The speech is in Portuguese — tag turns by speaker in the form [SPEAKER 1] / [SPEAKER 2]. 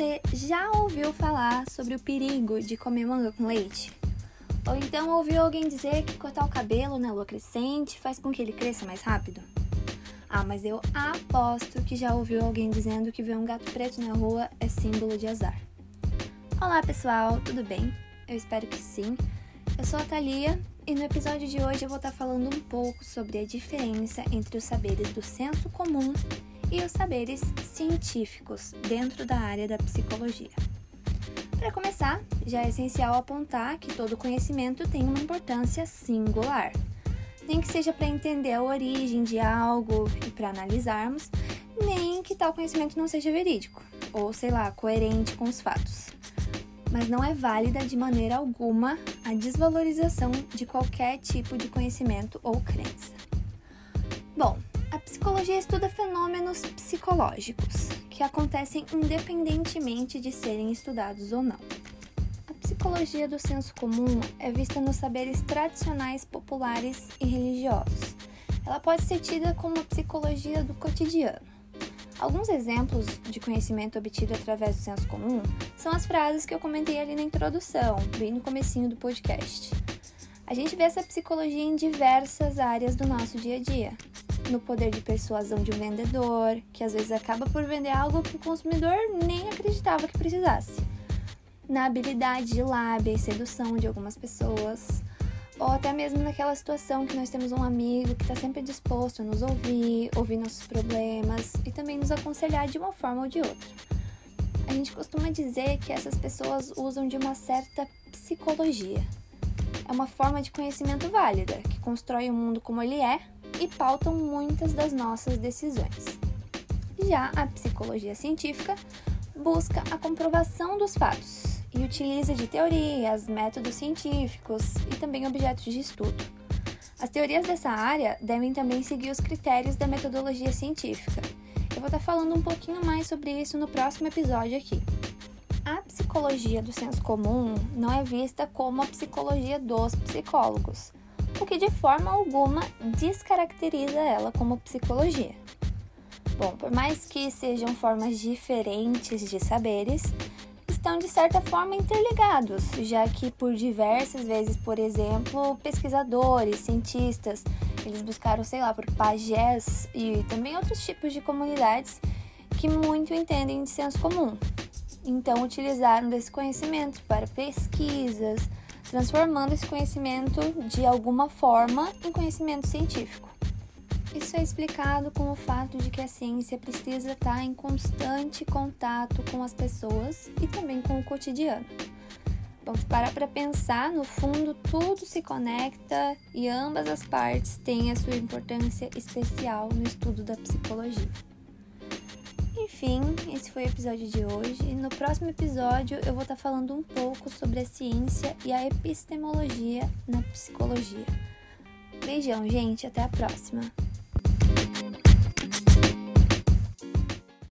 [SPEAKER 1] Você já ouviu falar sobre o perigo de comer manga com leite? Ou então ouviu alguém dizer que cortar o cabelo na lua crescente faz com que ele cresça mais rápido? Ah, mas eu aposto que já ouviu alguém dizendo que ver um gato preto na rua é símbolo de azar. Olá pessoal, tudo bem? Eu espero que sim. Eu sou a Thalia e no episódio de hoje eu vou estar falando um pouco sobre a diferença entre os saberes do senso comum e os saberes científicos dentro da área da psicologia. Para começar, já é essencial apontar que todo conhecimento tem uma importância singular. Nem que seja para entender a origem de algo e para analisarmos, nem que tal conhecimento não seja verídico, ou sei lá, coerente com os fatos. Mas não é válida de maneira alguma a desvalorização de qualquer tipo de conhecimento ou crença. Bom, psicologia estuda fenômenos psicológicos que acontecem independentemente de serem estudados ou não. A psicologia do senso comum é vista nos saberes tradicionais populares e religiosos. Ela pode ser tida como a psicologia do cotidiano. Alguns exemplos de conhecimento obtido através do senso comum são as frases que eu comentei ali na introdução, bem no comecinho do podcast. A gente vê essa psicologia em diversas áreas do nosso dia a dia, no poder de persuasão de um vendedor, que às vezes acaba por vender algo que o consumidor nem acreditava que precisasse, na habilidade de lábia e sedução de algumas pessoas, ou até mesmo naquela situação que nós temos um amigo que está sempre disposto a nos ouvir, ouvir nossos problemas e também nos aconselhar de uma forma ou de outra. A gente costuma dizer que essas pessoas usam de uma certa psicologia. É uma forma de conhecimento válida que constrói o mundo como ele é e pautam muitas das nossas decisões. Já a psicologia científica busca a comprovação dos fatos e utiliza de teorias, métodos científicos e também objetos de estudo. As teorias dessa área devem também seguir os critérios da metodologia científica. Eu vou estar falando um pouquinho mais sobre isso no próximo episódio aqui. A psicologia do senso comum não é vista como a psicologia dos psicólogos, o que de forma alguma descaracteriza ela como psicologia. Bom, por mais que sejam formas diferentes de saberes, estão de certa forma interligados, já que por diversas vezes, por exemplo, pesquisadores, cientistas, eles buscaram, sei lá, por pajés e também outros tipos de comunidades que muito entendem de senso comum. Então, utilizaram desse conhecimento para pesquisas, transformando esse conhecimento de alguma forma em conhecimento científico. Isso é explicado com o fato de que a ciência precisa estar em constante contato com as pessoas e também com o cotidiano. Vamos parar para pensar, no fundo tudo se conecta e ambas as partes têm a sua importância especial no estudo da psicologia. Enfim, esse foi o episódio de hoje. No próximo episódio eu vou estar falando um pouco sobre a ciência e a epistemologia na psicologia. Beijão, gente, até a próxima!